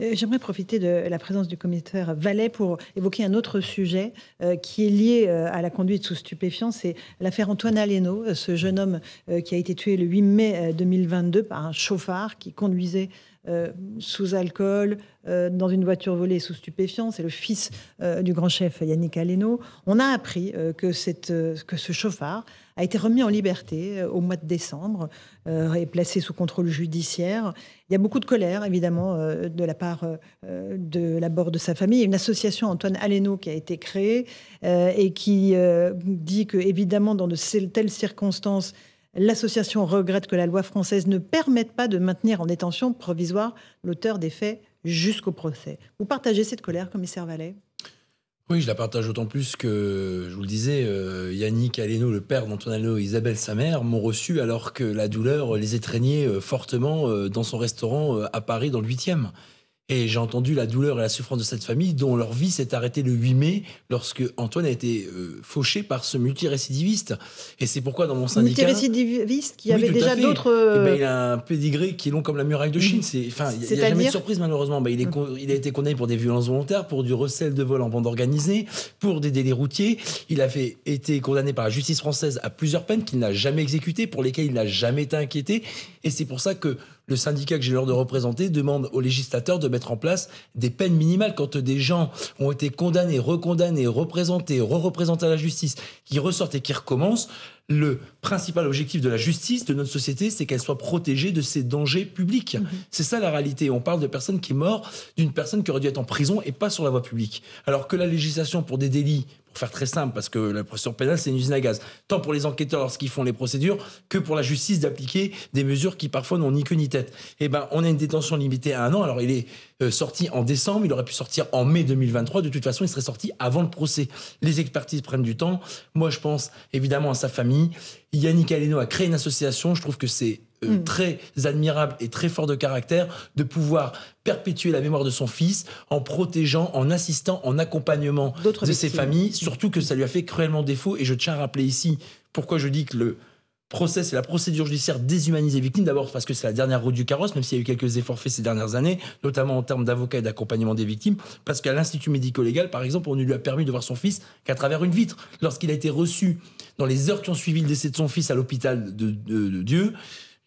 Euh, j'aimerais profiter de la présence du commissaire Vallet pour évoquer un autre sujet euh, qui est lié euh, à la conduite sous stupéfiants. C'est l'affaire Antoine Aleno, ce jeune homme qui a été tué le 8 mai 2022 par un chauffard qui conduisait sous alcool, dans une voiture volée sous stupéfiants. C'est le fils du grand chef Yannick Aleno. On a appris que, cette, que ce chauffard a été remis en liberté au mois de décembre euh, est placé sous contrôle judiciaire. Il y a beaucoup de colère, évidemment, euh, de la part euh, de la bord de sa famille. Il y a une association, Antoine Aleno, qui a été créée et qui dit que, évidemment, dans de telles circonstances, l'association regrette que la loi française ne permette pas de maintenir en détention provisoire l'auteur des faits jusqu'au procès. Vous partagez cette colère, commissaire Vallet oui, je la partage d'autant plus que, je vous le disais, euh, Yannick Aleno, le père d'Antoine Aleno, et Isabelle, sa mère, m'ont reçu alors que la douleur les étreignait euh, fortement euh, dans son restaurant à Paris, dans le 8e. Et j'ai entendu la douleur et la souffrance de cette famille dont leur vie s'est arrêtée le 8 mai lorsque Antoine a été euh, fauché par ce multirécidiviste. Et c'est pourquoi dans mon syndicat... Multirécidiviste qui avait déjà d'autres... Eh ben, il a un pédigré qui est long comme la muraille de Chine. C'est, enfin, il n'y a, jamais de surprise malheureusement. Ben, il, est, il a été condamné pour des violences volontaires, pour du recel de vol en bande organisée, pour des délits routiers. Il a fait, été condamné par la justice française à plusieurs peines qu'il n'a jamais exécutées, pour lesquelles il n'a jamais été inquiété. Et c'est pour ça que le syndicat que j'ai l'honneur de représenter demande aux législateurs de mettre en place des peines minimales quand des gens ont été condamnés, recondamnés, représentés, re-représentés à la justice, qui ressortent et qui recommencent. Le principal objectif de la justice de notre société, c'est qu'elle soit protégée de ces dangers publics. Mhm. C'est ça la réalité. On parle de personnes qui est morte, d'une personne qui aurait dû être en prison et pas sur la voie publique. Alors que la législation pour des délits faire très simple, parce que la procédure pénale, c'est une usine à gaz. Tant pour les enquêteurs lorsqu'ils font les procédures, que pour la justice d'appliquer des mesures qui parfois n'ont ni queue ni tête. Eh ben, on a une détention limitée à un an. Alors, il est euh, sorti en décembre, il aurait pu sortir en mai 2023. De toute façon, il serait sorti avant le procès. Les expertises prennent du temps. Moi, je pense évidemment à sa famille. Yannick Aleno a créé une association. Je trouve que c'est euh, mm. très admirable et très fort de caractère de pouvoir perpétuer la mémoire de son fils en protégeant, en assistant, en accompagnement de ses familles, surtout que ça lui a fait cruellement défaut. Et je tiens à rappeler ici pourquoi je dis que le procès, c'est la procédure judiciaire déshumanisée victime. D'abord parce que c'est la dernière roue du carrosse, même s'il y a eu quelques efforts faits ces dernières années, notamment en termes d'avocat et d'accompagnement des victimes, parce qu'à l'Institut médico-légal, par exemple, on ne lui a permis de voir son fils qu'à travers une vitre. Lorsqu'il a été reçu dans les heures qui ont suivi le décès de son fils à l'hôpital de Dieu,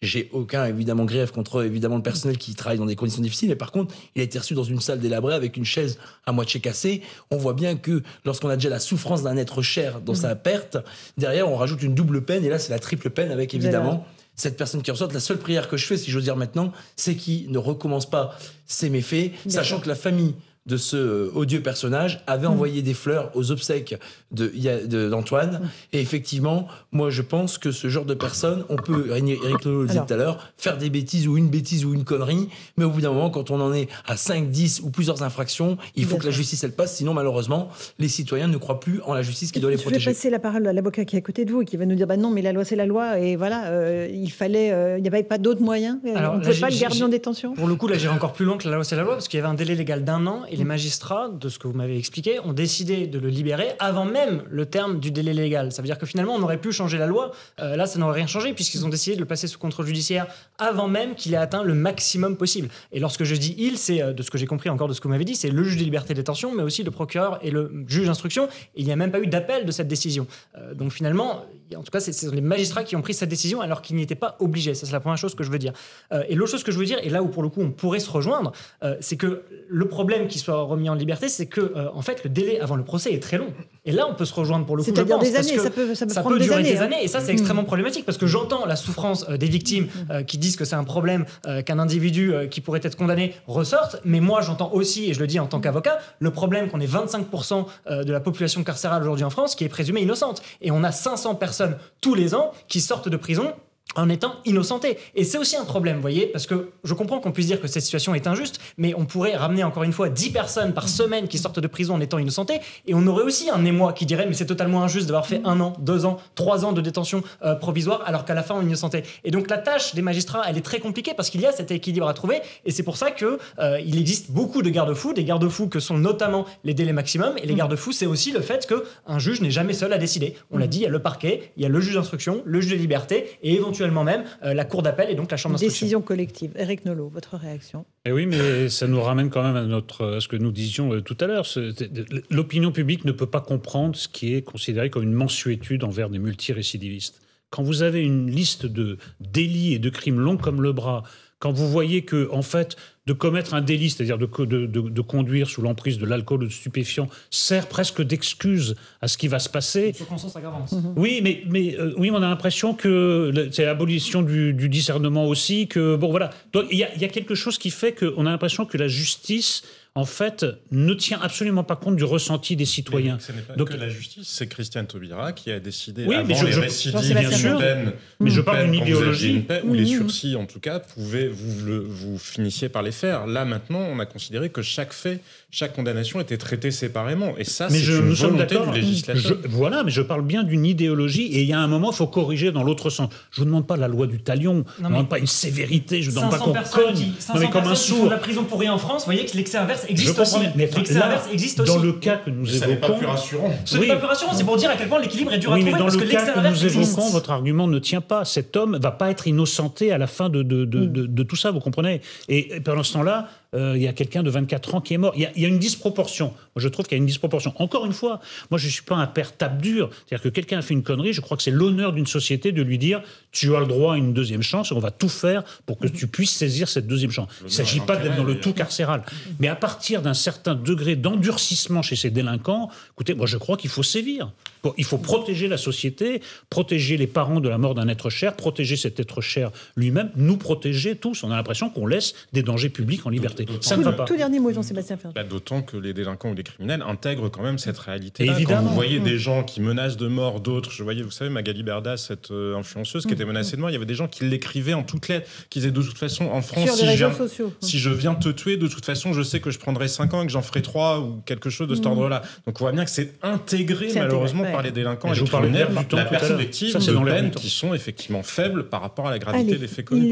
j'ai aucun évidemment grief contre évidemment le personnel qui travaille dans des conditions difficiles, mais par contre, il a été reçu dans une salle délabrée avec une chaise à moitié cassée. On voit bien que lorsqu'on a déjà la souffrance d'un être cher dans sa perte, derrière on rajoute une double peine et là c'est la triple peine avec évidemment cette personne qui ressort. La seule prière que je fais, si j'ose dire maintenant, c'est qu'il ne recommence pas ses méfaits, sachant que la famille de ce euh, odieux personnage avait mm. envoyé des fleurs aux obsèques d'Antoine. De, mm. Et effectivement, moi, je pense que ce genre de personne, on peut, Eric Lolo le disait tout à l'heure, faire des bêtises ou une bêtise ou une connerie, mais au bout d'un moment, quand on en est à 5, 10 ou plusieurs infractions, il faut que la justice, elle passe. Sinon, malheureusement, les citoyens ne croient plus en la justice qui doit les protéger. Je vais passer la parole à l'avocat qui est à côté de vous et qui va nous dire bah non, mais la loi, c'est la loi. Et voilà, euh, il fallait, euh, il n'y avait pas d'autres moyens. on ne pouvait pas le garder en détention. Pour le coup, là, j'irai encore plus loin que la loi, c'est la loi, parce qu'il y avait un délai légal d'un an et les magistrats, de ce que vous m'avez expliqué, ont décidé de le libérer avant même le terme du délai légal. Ça veut dire que finalement, on aurait pu changer la loi. Euh, là, ça n'aurait rien changé puisqu'ils ont décidé de le placer sous contrôle judiciaire avant même qu'il ait atteint le maximum possible. Et lorsque je dis il, c'est euh, de ce que j'ai compris encore de ce que vous m'avez dit, c'est le juge de liberté de détention, mais aussi le procureur et le juge d'instruction. il n'y a même pas eu d'appel de cette décision. Euh, donc finalement, en tout cas, c'est les magistrats qui ont pris cette décision alors qu'ils n'y étaient pas obligés. Ça, c'est la première chose que je veux dire. et l'autre chose que je veux dire, et là où pour le coup on pourrait se rejoindre, c'est que le problème qu'il soit remis en liberté, c'est que euh, en fait le délai avant le procès est très long. Et là, on peut se rejoindre pour le coup. C'est-à-dire des années, ça peut, ça peut, ça peut durer des années. Et ça, c'est mm. extrêmement problématique parce que j'entends la souffrance euh, des victimes mm. euh, qui disent que c'est un problème qu'un individu qui pourrait être condamné ressorte. Mais moi, j'entends aussi, et je le dis en tant qu'avocat, le problème qu'on ait 25% de la population carcérale aujourd'hui en France qui est présumée innocente. Et on a 500 personnes tous les ans qui sortent de prison en étant innocenté. Et c'est aussi un problème, vous voyez, parce que je comprends qu'on puisse dire que cette situation est injuste, mais on pourrait ramener encore une fois 10 personnes par semaine qui sortent de prison en étant innocentés, et on aurait aussi un émoi qui dirait, mais c'est totalement injuste d'avoir fait un an, deux ans, trois ans de détention euh, provisoire, alors qu'à la fin on est innocenté. Et donc la tâche des magistrats, elle est très compliquée parce qu'il y a cet équilibre à trouver, et c'est pour ça que euh, il existe beaucoup de garde-fous, des garde-fous que sont notamment les délais maximum, et les garde-fous, c'est aussi le fait qu'un juge n'est jamais seul à décider. On l'a dit, il y a le parquet, il y a le juge d'instruction, le juge de liberté, et éventuellement ponctuellement même la cour d'appel et donc la chambre d'instruction. Décision collective. Eric Nolot, votre réaction? Eh Oui, mais ça nous ramène quand même à, notre, à ce que nous disions tout à l'heure. L'opinion publique ne peut pas comprendre ce qui est considéré comme une mensuétude envers des multirécidivistes. Quand vous avez une liste de délits et de crimes longs comme le bras, quand vous voyez que, en fait, de commettre un délit, c'est-à-dire de, de, conduire sous l'emprise de l'alcool ou de stupéfiants, sert presque d'excuse à ce qui va se passer. Circonstance aggravante. Mhm. Oui, mais, mais euh, oui, on a l'impression que c'est l'abolition du, discernement aussi, que bon voilà. il y, y, a quelque chose qui fait qu'on a l'impression que la justice en fait, ne tient absolument pas compte du ressenti des citoyens. ce n'est pas Donc, que la justice, c'est Christiane Taubira qui a décidé oui, avant mais je, les je, récidives bien sûr, peine, mais je parle d'une idéologie. ou les sursis, en tout cas, pouvaient, vous, le, vous finissiez par les faire. Là, maintenant, on a considéré que chaque fait, chaque condamnation était traitée séparément. Et ça, c'est une volonté du législateur. voilà, mais je parle bien d'une idéologie. Et il y a un moment, il faut corriger dans l'autre sens. Je ne demande pas la loi du talion, je ne demande pas une sévérité, je ne demande pas qu'on cogne. non, mais comme un sourd. la prison pour rien en France, vous voyez que l'exerverse existe aussi. Mais existe aussi. Dans le cas que nous évoquons. Ce n'est pas plus rassurant. Ce n'est pas plus rassurant, c'est pour dire à quel point l'équilibre est dur à trouver. Mais dans parce le que cas que nous évoquons, votre argument ne tient pas. Cet homme va pas être innocenté à la fin de, de, de, de tout ça, vous comprenez Et pendant ce temps-là, euh, il y a quelqu'un de 24 ans qui est mort. Il y a, une disproportion. Moi, je trouve qu'il y a une disproportion. Encore une fois, moi, je ne suis pas un père tape dur. C'est-à-dire que quelqu'un a fait une connerie, je crois que c'est l'honneur d'une société de lui dire tu as le droit à une deuxième chance on va tout faire pour que tu puisses saisir cette deuxième chance. Il ne s'agit pas d'être dans le tout carcéral. Mais à partir d'un certain degré d'endurcissement chez ces délinquants, écoutez, moi, je crois qu'il faut sévir. Il faut protéger la société, protéger les parents de la mort d'un être cher, protéger cet être cher lui-même, nous protéger tous. On a l'impression qu'on laisse des dangers publics en liberté. Ça ne va pas. Tout dernier mot, Jean-Sébastien bah, D'autant que les délinquants ou les criminels intègrent quand même cette réalité. -là. Évidemment. Quand vous voyez des gens qui menacent de mort d'autres, je voyais, vous savez, Magali Berda, cette euh, influenceuse qui était menacée de mort, il y avait des gens qui l'écrivaient en toutes lettres, qui disaient de toute façon, en France, si, je viens, si je viens te tuer, de toute façon, je sais que je prendrai 5 ans et que j'en ferai 3 ou quelque chose de cet mmh. ordre-là. Donc on voit bien que c'est intégré malheureusement par les délinquants et, les criminels, la perspective de peines qui sont effectivement faibles par rapport à la gravité des faits commis.